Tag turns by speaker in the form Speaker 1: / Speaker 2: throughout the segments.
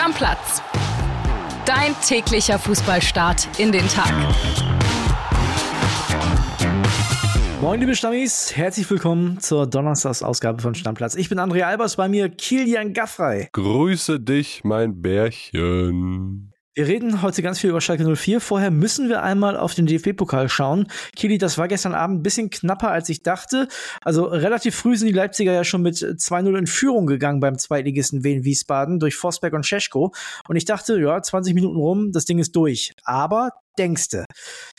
Speaker 1: Stammplatz. Dein täglicher Fußballstart in den Tag.
Speaker 2: Moin, liebe Stammis, herzlich willkommen zur Donnerstagsausgabe von Stammplatz. Ich bin André Albers, bei mir Kilian Gaffrey.
Speaker 3: Grüße dich, mein Bärchen.
Speaker 2: Wir reden heute ganz viel über Schalke 04. Vorher müssen wir einmal auf den DFB-Pokal schauen. Kili, das war gestern Abend ein bisschen knapper, als ich dachte. Also relativ früh sind die Leipziger ja schon mit 2-0 in Führung gegangen beim Zweitligisten Wien Wiesbaden durch Forsberg und Scheschko. Und ich dachte, ja, 20 Minuten rum, das Ding ist durch. Aber denkste.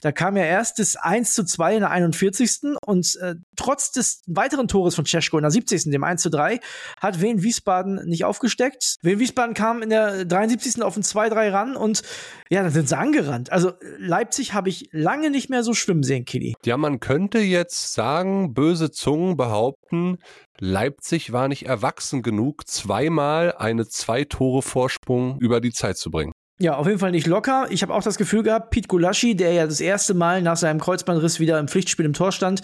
Speaker 2: Da kam ja erst das 1 zu 2 in der 41. Und äh, trotz des weiteren Tores von Cesko in der 70. dem 1 zu 3, hat Wien Wiesbaden nicht aufgesteckt. Wien Wiesbaden kam in der 73. auf ein 2-3 ran und ja, dann sind sie angerannt. Also Leipzig habe ich lange nicht mehr so schwimmen sehen, Kili.
Speaker 3: Ja, man könnte jetzt sagen, böse Zungen behaupten, Leipzig war nicht erwachsen genug, zweimal eine Zwei-Tore-Vorsprung über die Zeit zu bringen.
Speaker 2: Ja, auf jeden Fall nicht locker. Ich habe auch das Gefühl gehabt, Pete Gulaschi, der ja das erste Mal nach seinem Kreuzbandriss wieder im Pflichtspiel im Tor stand,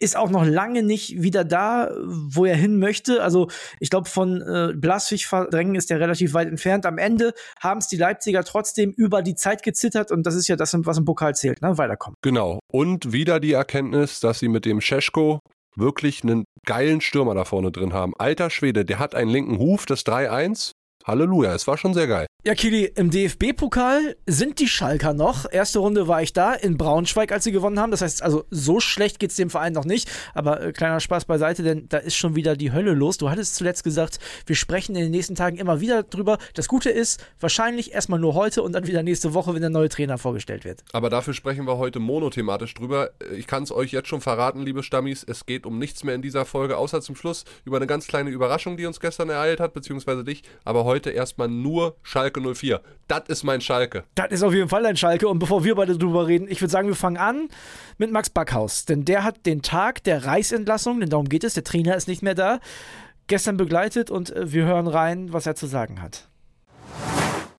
Speaker 2: ist auch noch lange nicht wieder da, wo er hin möchte. Also ich glaube, von äh, Blaswig verdrängen ist er relativ weit entfernt. Am Ende haben es die Leipziger trotzdem über die Zeit gezittert und das ist ja das, was im Pokal zählt, ne? Weiterkommen.
Speaker 3: Genau. Und wieder die Erkenntnis, dass sie mit dem Scheschko wirklich einen geilen Stürmer da vorne drin haben. Alter Schwede, der hat einen linken Huf, das 3-1. Halleluja, es war schon sehr geil.
Speaker 2: Ja, Kili, im DFB-Pokal sind die Schalker noch. Erste Runde war ich da in Braunschweig, als sie gewonnen haben. Das heißt, also so schlecht geht es dem Verein noch nicht. Aber äh, kleiner Spaß beiseite, denn da ist schon wieder die Hölle los. Du hattest zuletzt gesagt, wir sprechen in den nächsten Tagen immer wieder drüber. Das Gute ist, wahrscheinlich erstmal nur heute und dann wieder nächste Woche, wenn der neue Trainer vorgestellt wird.
Speaker 3: Aber dafür sprechen wir heute monothematisch drüber. Ich kann es euch jetzt schon verraten, liebe Stammis. Es geht um nichts mehr in dieser Folge, außer zum Schluss über eine ganz kleine Überraschung, die uns gestern ereilt hat, beziehungsweise dich. Aber heute erstmal nur Schalke 04. Das ist mein Schalke.
Speaker 2: Das ist auf jeden Fall ein Schalke. Und bevor wir beide drüber reden, ich würde sagen, wir fangen an mit Max Backhaus. Denn der hat den Tag der Reichsentlassung, denn darum geht es, der Trainer ist nicht mehr da, gestern begleitet und äh, wir hören rein, was er zu sagen hat.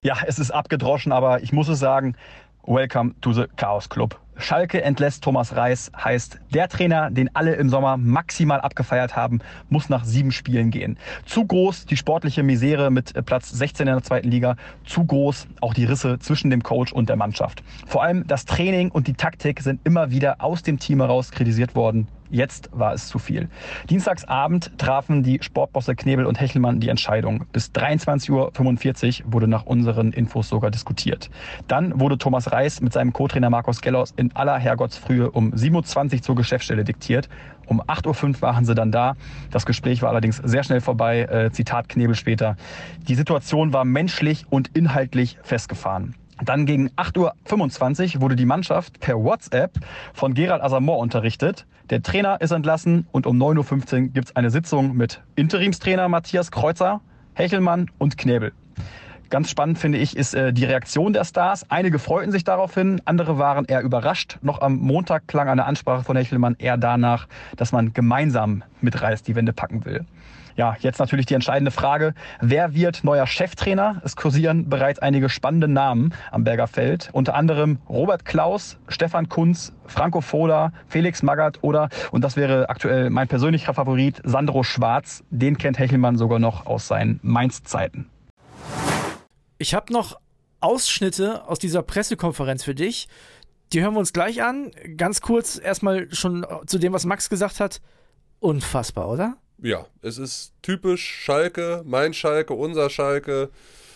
Speaker 4: Ja, es ist abgedroschen, aber ich muss es sagen, welcome to the Chaos Club. Schalke entlässt Thomas Reis, heißt, der Trainer, den alle im Sommer maximal abgefeiert haben, muss nach sieben Spielen gehen. Zu groß die sportliche Misere mit Platz 16 in der zweiten Liga, zu groß auch die Risse zwischen dem Coach und der Mannschaft. Vor allem das Training und die Taktik sind immer wieder aus dem Team heraus kritisiert worden. Jetzt war es zu Dienstagsabend trafen die Sportbosse Knebel und Hechelmann die Entscheidung. Bis 23.45 Uhr wurde nach unseren Infos sogar diskutiert. Dann wurde Thomas Reis mit seinem Co-Trainer Markus Gellos in aller Herrgottsfrühe um 27 Uhr zur Geschäftsstelle diktiert. Um 8.05 Uhr waren sie dann da. Das Gespräch war allerdings sehr schnell vorbei. Äh, Zitat Knebel später. Die Situation war menschlich und inhaltlich festgefahren. Dann gegen 8.25 Uhr wurde die Mannschaft per WhatsApp von Gerald Asamoah unterrichtet. Der Trainer ist entlassen und um 9.15 Uhr gibt es eine Sitzung mit Interimstrainer Matthias Kreuzer, Hechelmann und Knebel. Ganz spannend finde ich, ist äh, die Reaktion der Stars. Einige freuten sich daraufhin, andere waren eher überrascht. Noch am Montag klang eine Ansprache von Hechelmann eher danach, dass man gemeinsam mit Reis die Wände packen will. Ja, jetzt natürlich die entscheidende Frage. Wer wird neuer Cheftrainer? Es kursieren bereits einige spannende Namen am Berger Feld. Unter anderem Robert Klaus, Stefan Kunz, Franco Foda, Felix Magath oder, und das wäre aktuell mein persönlicher Favorit, Sandro Schwarz. Den kennt Hechelmann sogar noch aus seinen Mainz-Zeiten.
Speaker 2: Ich habe noch Ausschnitte aus dieser Pressekonferenz für dich. Die hören wir uns gleich an. Ganz kurz erstmal schon zu dem, was Max gesagt hat. Unfassbar, oder?
Speaker 3: Ja, es ist typisch Schalke, mein Schalke, unser Schalke,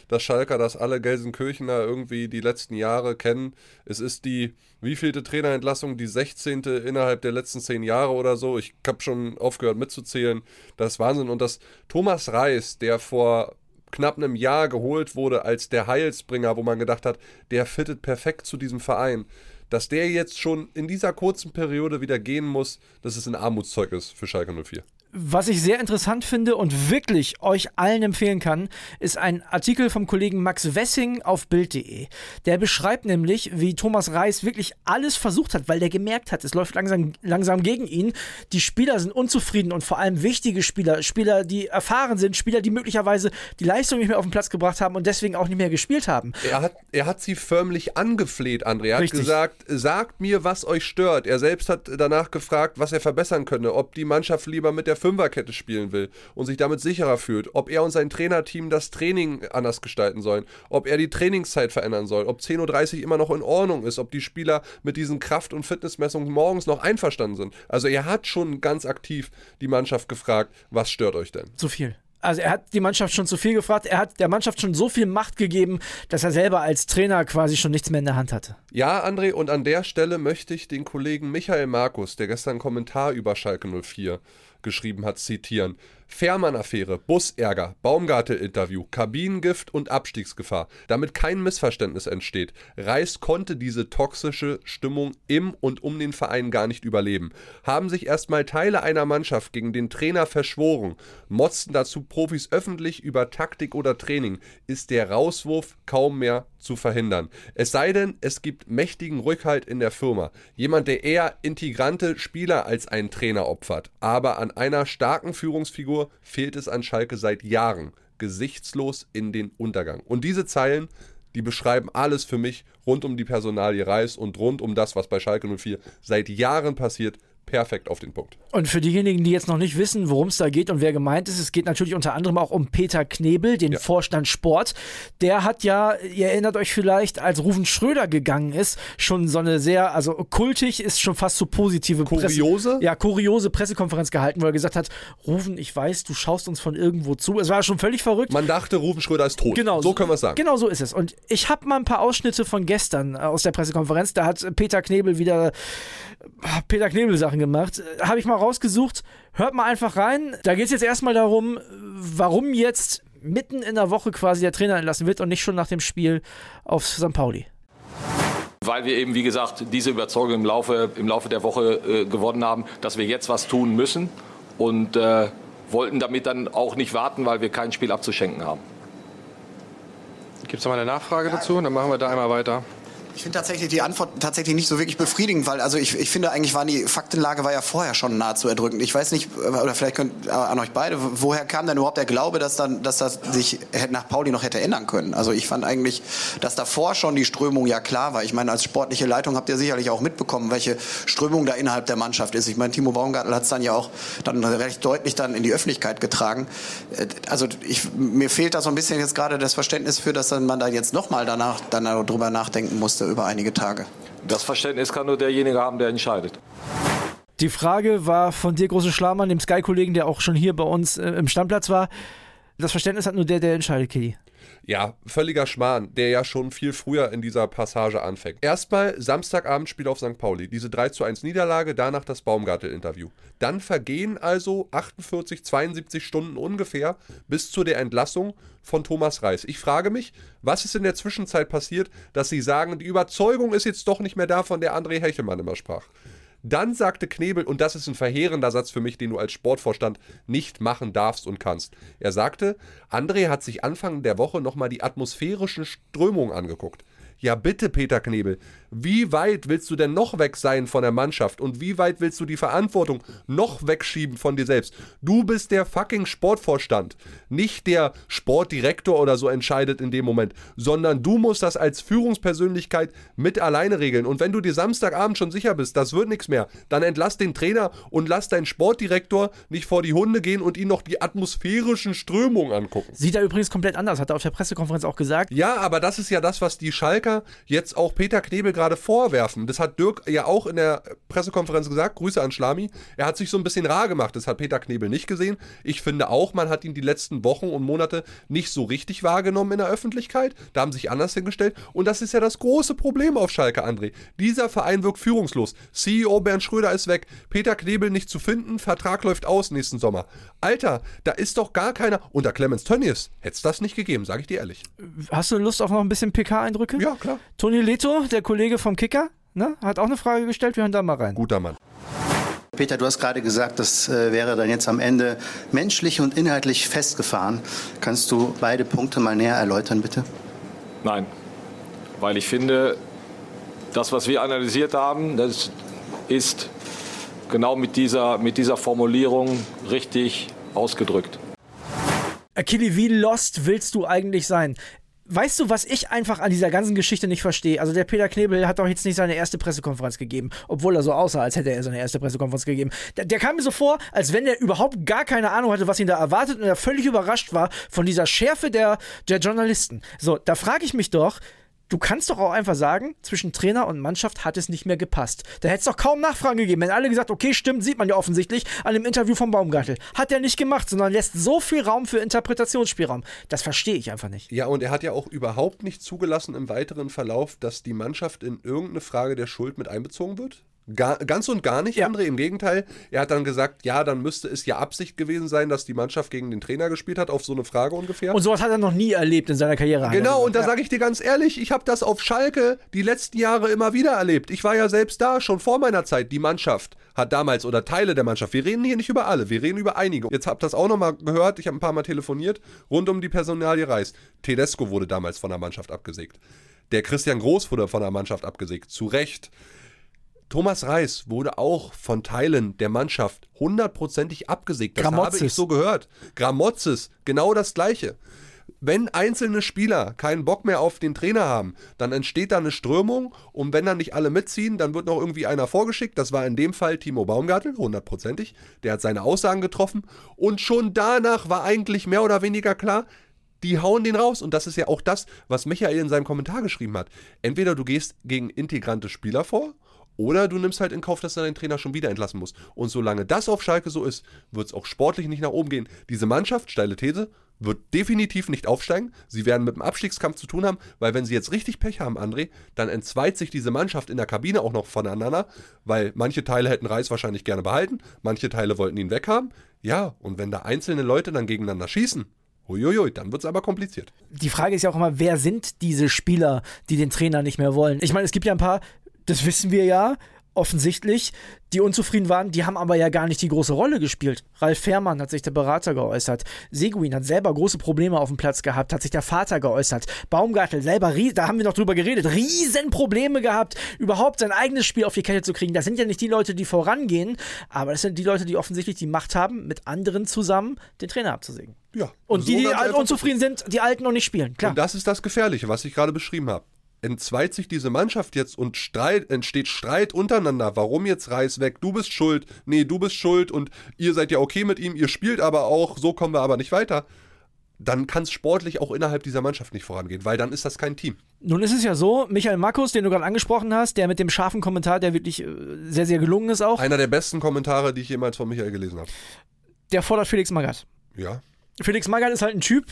Speaker 3: das Schalker, das alle Gelsenkirchener irgendwie die letzten Jahre kennen. Es ist die wievielte Trainerentlassung, die 16. innerhalb der letzten zehn Jahre oder so. Ich habe schon aufgehört mitzuzählen. Das ist Wahnsinn. Und dass Thomas Reis, der vor knapp einem Jahr geholt wurde als der Heilsbringer, wo man gedacht hat, der fittet perfekt zu diesem Verein, dass der jetzt schon in dieser kurzen Periode wieder gehen muss, das ist ein Armutszeugnis für Schalke 04.
Speaker 2: Was ich sehr interessant finde und wirklich euch allen empfehlen kann, ist ein Artikel vom Kollegen Max Wessing auf Bild.de. Der beschreibt nämlich, wie Thomas Reis wirklich alles versucht hat, weil der gemerkt hat, es läuft langsam, langsam gegen ihn. Die Spieler sind unzufrieden und vor allem wichtige Spieler, Spieler, die erfahren sind, Spieler, die möglicherweise die Leistung nicht mehr auf den Platz gebracht haben und deswegen auch nicht mehr gespielt haben.
Speaker 3: Er hat, er hat sie förmlich angefleht, André. Er hat Richtig. gesagt, sagt mir, was euch stört. Er selbst hat danach gefragt, was er verbessern könne, ob die Mannschaft lieber mit der der Fünferkette spielen will und sich damit sicherer fühlt, ob er und sein Trainerteam das Training anders gestalten sollen, ob er die Trainingszeit verändern soll, ob 10.30 Uhr immer noch in Ordnung ist, ob die Spieler mit diesen Kraft- und Fitnessmessungen morgens noch einverstanden sind. Also er hat schon ganz aktiv die Mannschaft gefragt, was stört euch denn?
Speaker 2: Zu viel. Also er hat die Mannschaft schon zu viel gefragt, er hat der Mannschaft schon so viel Macht gegeben, dass er selber als Trainer quasi schon nichts mehr in der Hand hatte.
Speaker 3: Ja, André, und an der Stelle möchte ich den Kollegen Michael Markus, der gestern einen Kommentar über Schalke 04 geschrieben hat, zitieren. Fährmann-Affäre, Busärger, Baumgartel-Interview, Kabinengift und Abstiegsgefahr. Damit kein Missverständnis entsteht. Reis konnte diese toxische Stimmung im und um den Verein gar nicht überleben. Haben sich erstmal Teile einer Mannschaft gegen den Trainer verschworen, motzten dazu Profis öffentlich über Taktik oder Training, ist der Rauswurf kaum mehr zu verhindern. Es sei denn, es gibt mächtigen Rückhalt in der Firma. Jemand, der eher integrante Spieler als einen Trainer opfert. Aber an einer starken Führungsfigur Figur fehlt es an Schalke seit Jahren. Gesichtslos in den Untergang. Und diese Zeilen, die beschreiben alles für mich rund um die Personalie Reis und rund um das, was bei Schalke 04 seit Jahren passiert, perfekt auf den Punkt.
Speaker 2: Und für diejenigen, die jetzt noch nicht wissen, worum es da geht und wer gemeint ist, es geht natürlich unter anderem auch um Peter Knebel, den ja. Vorstand Sport. Der hat ja, ihr erinnert euch vielleicht, als Rufen Schröder gegangen ist, schon so eine sehr, also kultig ist schon fast so positive
Speaker 3: Kuriose?
Speaker 2: Presse, ja, kuriose Pressekonferenz gehalten, wo er gesagt hat, Rufen, ich weiß, du schaust uns von irgendwo zu. Es war schon völlig verrückt.
Speaker 3: Man dachte, Rufen Schröder ist tot.
Speaker 2: Genau.
Speaker 3: So können wir es sagen.
Speaker 2: Genau so ist es. Und ich habe mal ein paar Ausschnitte von gestern äh, aus der Pressekonferenz. Da hat Peter Knebel wieder Peter Knebel Sachen gemacht. Habe ich mal rausgesucht. Hört mal einfach rein. Da geht es jetzt erstmal darum, warum jetzt mitten in der Woche quasi der Trainer entlassen wird und nicht schon nach dem Spiel auf St. Pauli.
Speaker 5: Weil wir eben, wie gesagt, diese Überzeugung im Laufe, im Laufe der Woche äh, gewonnen haben, dass wir jetzt was tun müssen und äh, wollten damit dann auch nicht warten, weil wir kein Spiel abzuschenken haben.
Speaker 6: Gibt es noch mal eine Nachfrage dazu? Dann machen wir da einmal weiter.
Speaker 7: Ich finde tatsächlich die Antwort tatsächlich nicht so wirklich befriedigend, weil also ich, ich finde eigentlich war die Faktenlage war ja vorher schon nahezu erdrückend. Ich weiß nicht, oder vielleicht könnt an euch beide, woher kam denn überhaupt der Glaube, dass dann, dass das sich nach Pauli noch hätte ändern können? Also ich fand eigentlich, dass davor schon die Strömung ja klar war. Ich meine, als sportliche Leitung habt ihr sicherlich auch mitbekommen, welche Strömung da innerhalb der Mannschaft ist. Ich meine, Timo Baumgartel hat es dann ja auch dann recht deutlich dann in die Öffentlichkeit getragen. Äh, also ich, mir fehlt da so ein bisschen jetzt gerade das Verständnis für, dass dann man da jetzt nochmal danach dann darüber nachdenken musste über einige Tage.
Speaker 5: Das Verständnis kann nur derjenige haben, der entscheidet.
Speaker 2: Die Frage war von dir, große Schlamann, dem Sky-Kollegen, der auch schon hier bei uns äh, im Stammplatz war. Das Verständnis hat nur der, der entscheidet, Kitty.
Speaker 3: Ja, völliger Schmarrn, der ja schon viel früher in dieser Passage anfängt. Erstmal Samstagabend Spiel auf St. Pauli, diese 3 zu 1 Niederlage, danach das Baumgartel-Interview. Dann vergehen also 48, 72 Stunden ungefähr bis zu der Entlassung von Thomas Reis. Ich frage mich, was ist in der Zwischenzeit passiert, dass Sie sagen, die Überzeugung ist jetzt doch nicht mehr da, von der André Hechelmann immer sprach. Dann sagte Knebel, und das ist ein verheerender Satz für mich, den du als Sportvorstand nicht machen darfst und kannst. Er sagte, André hat sich Anfang der Woche nochmal die atmosphärischen Strömungen angeguckt. Ja, bitte, Peter Knebel, wie weit willst du denn noch weg sein von der Mannschaft und wie weit willst du die Verantwortung noch wegschieben von dir selbst? Du bist der fucking Sportvorstand, nicht der Sportdirektor oder so entscheidet in dem Moment, sondern du musst das als Führungspersönlichkeit mit alleine regeln. Und wenn du dir Samstagabend schon sicher bist, das wird nichts mehr, dann entlass den Trainer und lass deinen Sportdirektor nicht vor die Hunde gehen und ihn noch die atmosphärischen Strömungen angucken.
Speaker 2: Sieht er übrigens komplett anders, hat er auf der Pressekonferenz auch gesagt.
Speaker 3: Ja, aber das ist ja das, was die Schalke Schalker jetzt auch Peter Knebel gerade vorwerfen. Das hat Dirk ja auch in der Pressekonferenz gesagt. Grüße an Schlami. Er hat sich so ein bisschen rar gemacht. Das hat Peter Knebel nicht gesehen. Ich finde auch, man hat ihn die letzten Wochen und Monate nicht so richtig wahrgenommen in der Öffentlichkeit. Da haben sich anders hingestellt. Und das ist ja das große Problem auf Schalke, André. Dieser Verein wirkt führungslos. CEO Bernd Schröder ist weg. Peter Knebel nicht zu finden. Vertrag läuft aus nächsten Sommer. Alter, da ist doch gar keiner. Unter Clemens Tönnies hätte es das nicht gegeben, sage ich dir ehrlich.
Speaker 2: Hast du Lust auf noch ein bisschen PK-Eindrücke?
Speaker 3: Ja, klar.
Speaker 2: Toni Leto, der Kollege vom Kicker, ne, hat auch eine Frage gestellt. Wir hören da mal rein.
Speaker 3: Guter Mann.
Speaker 8: Peter, du hast gerade gesagt, das äh, wäre dann jetzt am Ende menschlich und inhaltlich festgefahren. Kannst du beide Punkte mal näher erläutern, bitte?
Speaker 5: Nein, weil ich finde, das, was wir analysiert haben, das ist genau mit dieser, mit dieser Formulierung richtig ausgedrückt.
Speaker 2: Akili, wie lost willst du eigentlich sein? Weißt du, was ich einfach an dieser ganzen Geschichte nicht verstehe? Also der Peter Knebel hat doch jetzt nicht seine erste Pressekonferenz gegeben, obwohl er so aussah, als hätte er seine erste Pressekonferenz gegeben. Der, der kam mir so vor, als wenn er überhaupt gar keine Ahnung hatte, was ihn da erwartet und er völlig überrascht war von dieser Schärfe der, der Journalisten. So, da frage ich mich doch, du kannst doch auch einfach sagen, zwischen Trainer und Mannschaft hat es nicht mehr gepasst. Da hätte es doch kaum Nachfragen gegeben. Wenn alle gesagt, okay, stimmt, sieht man ja offensichtlich an dem Interview vom Baumgartel. Hat er nicht gemacht, sondern lässt so viel Raum für Interpretationsspielraum. Das verstehe ich einfach nicht.
Speaker 3: Ja, und er hat ja auch überhaupt nicht zugelassen im weiteren Verlauf, dass die Mannschaft in irgendeine Frage der Schuld mit einbezogen wird. Gar, ganz und gar nicht,
Speaker 2: Ja.
Speaker 3: André. Im Gegenteil, er hat dann gesagt, ja, dann müsste es ja Absicht gewesen sein, dass die Mannschaft gegen den Trainer gespielt hat, auf so eine Frage ungefähr.
Speaker 2: Und sowas hat er noch nie erlebt in seiner Karriere. er
Speaker 3: Genau, und da sage ich dir ganz ehrlich, ich habe das auf Schalke die letzten Jahre immer wieder erlebt. Ich war ja selbst da, schon vor meiner Zeit. Die Mannschaft hat damals oder Teile der Mannschaft, wir reden hier nicht über alle, wir reden über einige. Jetzt habt ihr das auch nochmal gehört, ich habe ein paar Mal telefoniert, rund um die Personalie Reis. Tedesco wurde damals von der Mannschaft abgesägt. Der Christian Groß wurde von der Mannschaft abgesägt, zu Recht. Thomas Reis wurde auch von Teilen der Mannschaft hundertprozentig abgesägt. Das habe
Speaker 2: Gramotzes.
Speaker 3: ich so gehört. Gramotzes, genau das Gleiche. Wenn einzelne Spieler keinen Bock mehr auf den Trainer haben, dann entsteht da eine Strömung und wenn dann nicht alle mitziehen, dann wird noch irgendwie einer vorgeschickt. Das war in dem Fall Timo Baumgartel, hundertprozentig. Der hat seine Aussagen getroffen und schon danach war eigentlich mehr oder weniger klar, die hauen den raus. Und das ist ja auch das, was Michael in seinem Kommentar geschrieben hat. Entweder du gehst gegen integrante Spieler vor oder du nimmst halt in Kauf, dass er deinen Trainer schon wieder entlassen muss. Und solange das auf Schalke so ist, wird es auch sportlich nicht nach oben gehen. Diese Mannschaft, steile These, wird definitiv nicht aufsteigen. Sie werden mit dem Abstiegskampf zu tun haben, weil wenn sie jetzt richtig Pech haben, André, dann entzweit sich diese Mannschaft in der Kabine auch noch voneinander, weil manche Teile hätten Reis wahrscheinlich gerne behalten, manche Teile wollten ihn weghaben. Ja, und wenn da einzelne Leute dann gegeneinander schießen, Uiuiui, dann wird es aber kompliziert.
Speaker 2: die Frage ist ja auch immer, wer sind diese Spieler, die den Trainer nicht mehr wollen? Ich meine, es gibt ja ein paar, das wissen wir ja, offensichtlich, die unzufrieden waren, die haben aber ja gar nicht die große Rolle gespielt. Ralf Fährmann hat sich der Berater geäußert. Seguin hat selber große Probleme auf dem Platz gehabt, hat sich der Vater geäußert. Baumgartel selber, da haben wir noch drüber geredet, riesen Probleme gehabt, überhaupt sein eigenes Spiel auf die Kette zu kriegen. Das sind ja nicht die Leute, die vorangehen, aber das sind die Leute, die offensichtlich die Macht haben, mit anderen zusammen den Trainer abzusägen.
Speaker 3: Ja.
Speaker 2: Und
Speaker 3: so
Speaker 2: die, die
Speaker 3: ganz
Speaker 2: alt-
Speaker 3: einfach.
Speaker 2: unzufrieden sind, die Alten noch nicht spielen. Klar.
Speaker 3: Und das ist das Gefährliche, was ich gerade beschrieben habe. Entzweit sich diese Mannschaft jetzt und Streit, entsteht Streit untereinander. Warum jetzt Reis weg? Du bist schuld. Nee, du bist schuld und ihr seid ja okay mit ihm, ihr spielt aber auch, so kommen wir aber nicht weiter. Dann kann es sportlich auch innerhalb dieser Mannschaft nicht vorangehen, weil dann ist das kein Team.
Speaker 2: Nun ist es ja so, Michael Markus, den du gerade angesprochen hast, der mit dem scharfen Kommentar, der wirklich äh, sehr, sehr gelungen ist auch,
Speaker 3: Einer der besten Kommentare, die ich jemals von Michael gelesen habe.
Speaker 2: der fordert Felix Magath.
Speaker 3: Ja.
Speaker 2: Felix Magath ist halt ein Typ,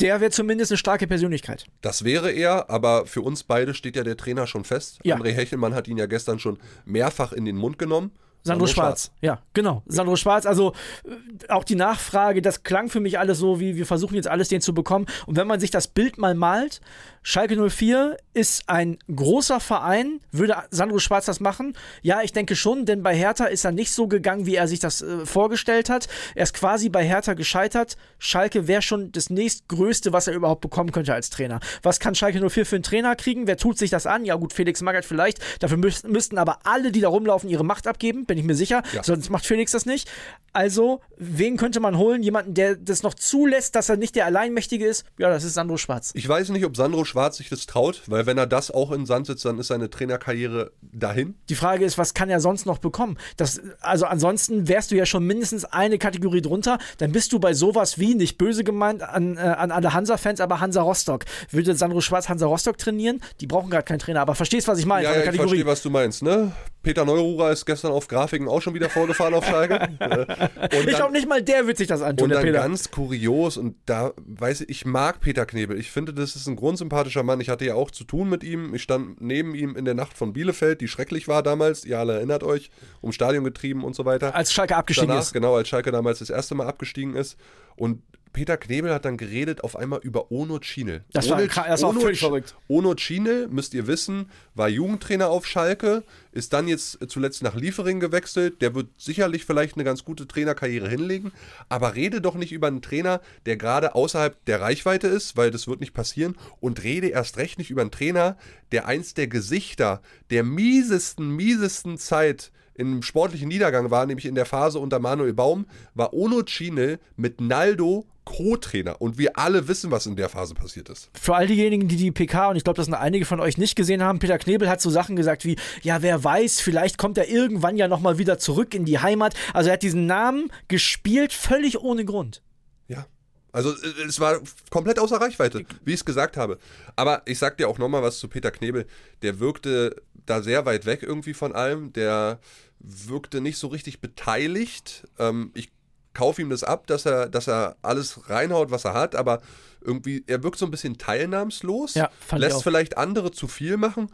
Speaker 2: der wäre zumindest eine starke Persönlichkeit.
Speaker 3: Das wäre er, aber für uns beide steht ja der Trainer schon fest.
Speaker 2: Ja.
Speaker 3: André Hechelmann hat ihn ja gestern schon mehrfach in den Mund genommen.
Speaker 2: Sandro Schwarz. Ja, genau. Sandro Schwarz. Also äh, auch die Nachfrage, das klang für mich alles so, wie wir versuchen jetzt alles den zu bekommen. Und wenn man sich das Bild mal malt, Schalke 04 ist ein großer Verein. Würde Sandro Schwarz das machen? Ja, ich denke schon, denn bei Hertha ist er nicht so gegangen, wie er sich das äh, vorgestellt hat. Er ist quasi bei Hertha gescheitert. Schalke wäre schon das nächstgrößte, was er überhaupt bekommen könnte als Trainer. Was kann Schalke 04 für einen Trainer kriegen? Wer tut sich das an? Ja gut, Felix Magath vielleicht. Dafür müß, müssten aber alle, die da rumlaufen, ihre Macht abgeben, bin ich mir sicher.
Speaker 3: Ja.
Speaker 2: Sonst macht Felix das nicht. Also, wen könnte man holen? Jemanden, der das noch zulässt, dass er nicht der Alleinmächtige ist? Ja, das ist Sandro Schwarz.
Speaker 3: Ich weiß nicht, ob Sandro Schwarz sich das traut, weil wenn er das auch in den Sand setzt, dann ist seine Trainerkarriere dahin.
Speaker 2: Die Frage ist, was kann er sonst noch bekommen? Das, also ansonsten wärst du ja schon mindestens eine Kategorie drunter. Dann bist du bei sowas wie, nicht böse gemeint an, äh, an alle Hansa-Fans, aber Hansa Rostock. Würde Sandro Schwarz Hansa Rostock trainieren? Die brauchen gerade keinen Trainer, aber verstehst, was ich meine?
Speaker 3: Ja, ja, ich
Speaker 2: Kategorie.
Speaker 3: verstehe, was du meinst, ne? Peter Neururer ist gestern auf Grafiken auch schon wieder vorgefahren auf Schalke. Äh, und
Speaker 2: ich glaube, nicht mal der wird sich das antun,
Speaker 3: Und dann
Speaker 2: Peter.
Speaker 3: ganz kurios und da weiß ich, ich mag Peter Knebel. Ich finde, das ist ein grundsympathischer Mann. Ich hatte ja auch zu tun mit ihm. Ich stand neben ihm in der Nacht von Bielefeld, die schrecklich war damals. Ihr alle erinnert euch, um Stadion getrieben und so weiter.
Speaker 2: Als Schalke abgestiegen
Speaker 3: Danach,
Speaker 2: ist.
Speaker 3: genau, als Schalke damals das erste Mal abgestiegen ist. Und Peter Knebel hat dann geredet auf einmal über Ono Chinel.
Speaker 2: Das war das war
Speaker 3: Ono
Speaker 2: völlig verrückt.
Speaker 3: Ono Chinel, müsst ihr wissen, war Jugendtrainer auf Schalke, ist dann jetzt zuletzt nach Liefering gewechselt. Der wird sicherlich vielleicht eine ganz gute Trainerkarriere hinlegen. Aber rede doch nicht über einen Trainer, der gerade außerhalb der Reichweite ist, weil das wird nicht passieren. Und rede erst recht nicht über einen Trainer, der eins der Gesichter der miesesten, miesesten Zeit im sportlichen Niedergang war, nämlich in der Phase unter Manuel Baum, war Ono Chinel mit Naldo Co-Trainer. Und wir alle wissen, was in der Phase passiert ist.
Speaker 2: Für all diejenigen, die die PK, und ich glaube, das sind einige von euch nicht gesehen haben, Peter Knebel hat so Sachen gesagt wie, ja, wer weiß, vielleicht kommt er irgendwann ja nochmal wieder zurück in die Heimat. Also er hat diesen Namen gespielt, völlig ohne Grund.
Speaker 3: Ja. Also äh, es war komplett außer Reichweite, wie ich es gesagt habe. Aber ich sag dir auch nochmal was zu Peter Knebel. Der wirkte da sehr weit weg irgendwie von allem. Der wirkte nicht so richtig beteiligt. Ähm, ich kaufe ihm das ab, dass er, dass er alles reinhaut, was er hat, aber irgendwie, er wirkt so ein bisschen teilnahmslos,
Speaker 2: Ja,
Speaker 3: lässt vielleicht andere zu viel machen.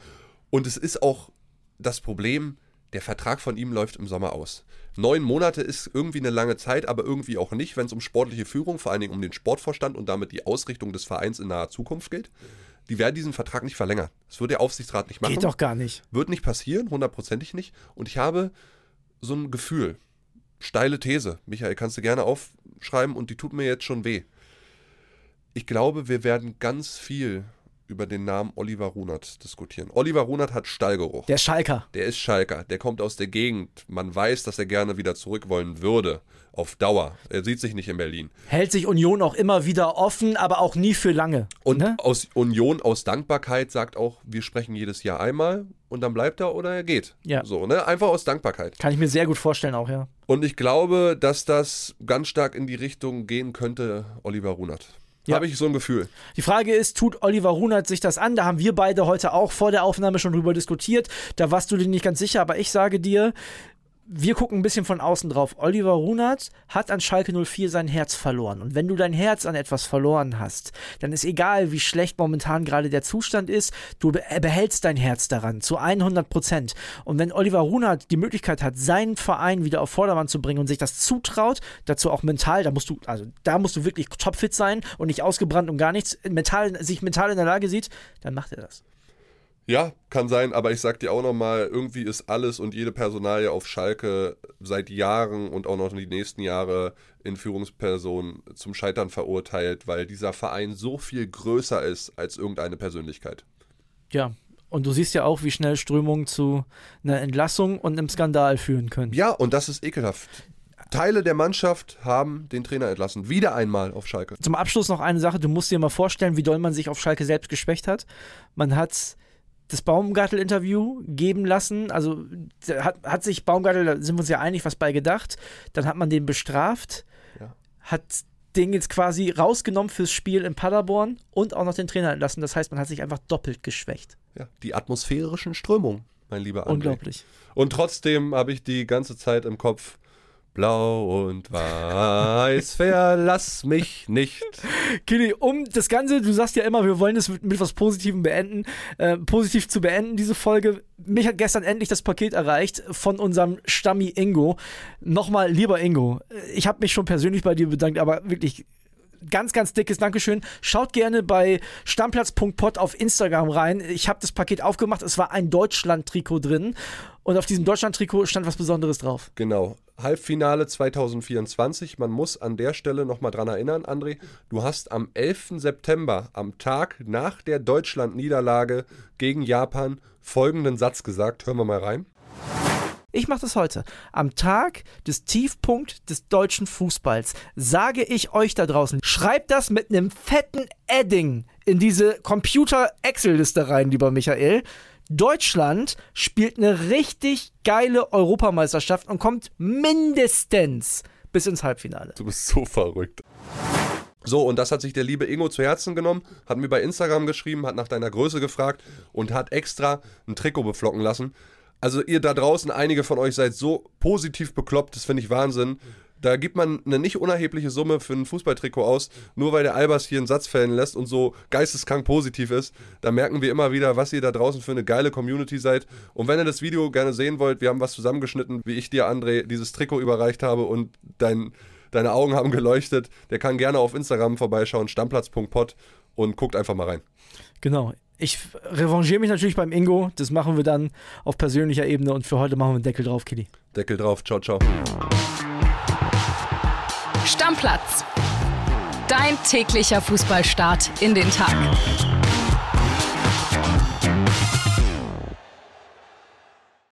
Speaker 3: Und es ist auch das Problem, der Vertrag von ihm läuft im Sommer aus. Neun Monate ist irgendwie eine lange Zeit, aber irgendwie auch nicht, wenn es um sportliche Führung, vor allen Dingen um den Sportvorstand und damit die Ausrichtung des Vereins in naher Zukunft geht. Die werden diesen Vertrag nicht verlängern. Das wird der Aufsichtsrat nicht machen.
Speaker 2: Geht doch gar nicht.
Speaker 3: Wird nicht passieren, hundertprozentig nicht. Und ich habe so ein Gefühl, steile These, Michael, kannst du gerne aufschreiben und die tut mir jetzt schon weh. Ich glaube, wir werden ganz viel über den Namen Oliver Runert diskutieren. Oliver Runert hat Stallgeruch.
Speaker 2: Der Schalker.
Speaker 3: Der ist Schalker, der kommt aus der Gegend. Man weiß, dass er gerne wieder zurück wollen würde. Auf Dauer. Er sieht sich nicht in Berlin.
Speaker 2: Hält sich Union auch immer wieder offen, aber auch nie für lange.
Speaker 3: Und
Speaker 2: ne?
Speaker 3: aus Union, aus Dankbarkeit sagt auch, wir sprechen jedes Jahr einmal und dann bleibt er oder er geht.
Speaker 2: Ja.
Speaker 3: So, ne? Einfach aus Dankbarkeit.
Speaker 2: Kann ich mir sehr gut vorstellen auch, ja.
Speaker 3: Und ich glaube, dass das ganz stark in die Richtung gehen könnte, Oliver Runert.
Speaker 2: Ja.
Speaker 3: Habe ich so ein Gefühl.
Speaker 2: Die Frage ist, tut Oliver Runert sich das an? Da haben wir beide heute auch vor der Aufnahme schon drüber diskutiert. Da warst du dir nicht ganz sicher, aber ich sage dir, wir gucken ein bisschen von außen drauf. Oliver Runert hat an Schalke 04 sein Herz verloren. Und wenn du dein Herz an etwas verloren hast, dann ist egal, wie schlecht momentan gerade der Zustand ist, du be- behältst dein Herz daran zu 100 Prozent. Und wenn Oliver Runert die Möglichkeit hat, seinen Verein wieder auf Vordermann zu bringen und sich das zutraut, dazu auch mental, da musst du, also da musst du wirklich topfit sein und nicht ausgebrannt und gar nichts, mental, sich mental in der Lage sieht, dann macht er das.
Speaker 3: Ja, kann sein, aber ich sag dir auch nochmal, irgendwie ist alles und jede Personalie auf Schalke seit Jahren und auch noch die nächsten Jahre in Führungspersonen zum Scheitern verurteilt, weil dieser Verein so viel größer ist als irgendeine Persönlichkeit.
Speaker 2: Ja. Und du siehst ja auch, wie schnell Strömungen zu einer Entlassung und einem Skandal führen können.
Speaker 3: Ja, und das ist ekelhaft. Teile der Mannschaft haben den Trainer entlassen. Wieder einmal auf Schalke.
Speaker 2: Zum Abschluss noch eine Sache. Du musst dir mal vorstellen, wie doll man sich auf Schalke selbst geschwächt hat. Man hat das Baumgartel-Interview geben lassen. Also hat, hat sich Baumgartel, da sind wir uns ja einig, was bei gedacht. Dann hat man den bestraft,
Speaker 3: Ja.
Speaker 2: hat den jetzt quasi rausgenommen fürs Spiel in Paderborn und auch noch den Trainer entlassen. Das heißt, man hat sich einfach doppelt geschwächt.
Speaker 3: Ja, die atmosphärischen Strömungen, mein lieber André.
Speaker 2: Unglaublich.
Speaker 3: Und trotzdem habe ich die ganze Zeit im Kopf, blau und weiß, verlass mich nicht.
Speaker 2: Kili, um das Ganze, du sagst ja immer, wir wollen es mit, mit was Positivem beenden, äh, positiv zu beenden, diese Folge. Mich hat gestern endlich das Paket erreicht von unserem Stammi Ingo. Nochmal, lieber Ingo, ich habe mich schon persönlich bei dir bedankt, aber wirklich ganz, ganz dickes Dankeschön. Schaut gerne bei stammplatz.pod auf Instagram rein. Ich habe das Paket aufgemacht, es war ein Deutschland-Trikot drin und auf diesem Deutschland-Trikot stand was Besonderes drauf.
Speaker 3: Genau. Halbfinale 2024. Man muss an der Stelle nochmal dran erinnern, André. Du hast am 11. September, am Tag nach der Deutschland-Niederlage gegen Japan, folgenden Satz gesagt. Hören wir mal rein.
Speaker 2: Ich mache das heute. Am Tag des Tiefpunkt des deutschen Fußballs sage ich euch da draußen, schreibt das mit einem fetten Edding in diese Computer-Excel-Liste rein, lieber Michael. Deutschland spielt eine richtig geile Europameisterschaft und kommt mindestens bis ins Halbfinale.
Speaker 3: Du bist so verrückt. So, und das hat sich der liebe Ingo zu Herzen genommen, hat mir bei Instagram geschrieben, hat nach deiner Größe gefragt und hat extra ein Trikot beflocken lassen. Also ihr da draußen, einige von euch seid so positiv bekloppt, das finde ich Wahnsinn. Da gibt man eine nicht unerhebliche Summe für ein Fußballtrikot aus, nur weil der Albers hier einen Satz fällen lässt und so geisteskrank positiv ist. Da merken wir immer wieder, was ihr da draußen für eine geile Community seid. Und wenn ihr das Video gerne sehen wollt, wir haben was zusammengeschnitten, wie ich dir, André, dieses Trikot überreicht habe und dein, deine Augen haben geleuchtet. Der kann gerne auf Instagram vorbeischauen, stammplatz.pod und guckt einfach mal rein.
Speaker 2: Genau. Ich revanchiere mich natürlich beim Ingo. Das machen wir dann auf persönlicher Ebene und für heute machen wir einen Deckel drauf, Kitty.
Speaker 3: Deckel drauf, ciao, ciao.
Speaker 1: Stammplatz. Dein täglicher Fußballstart in den Tag.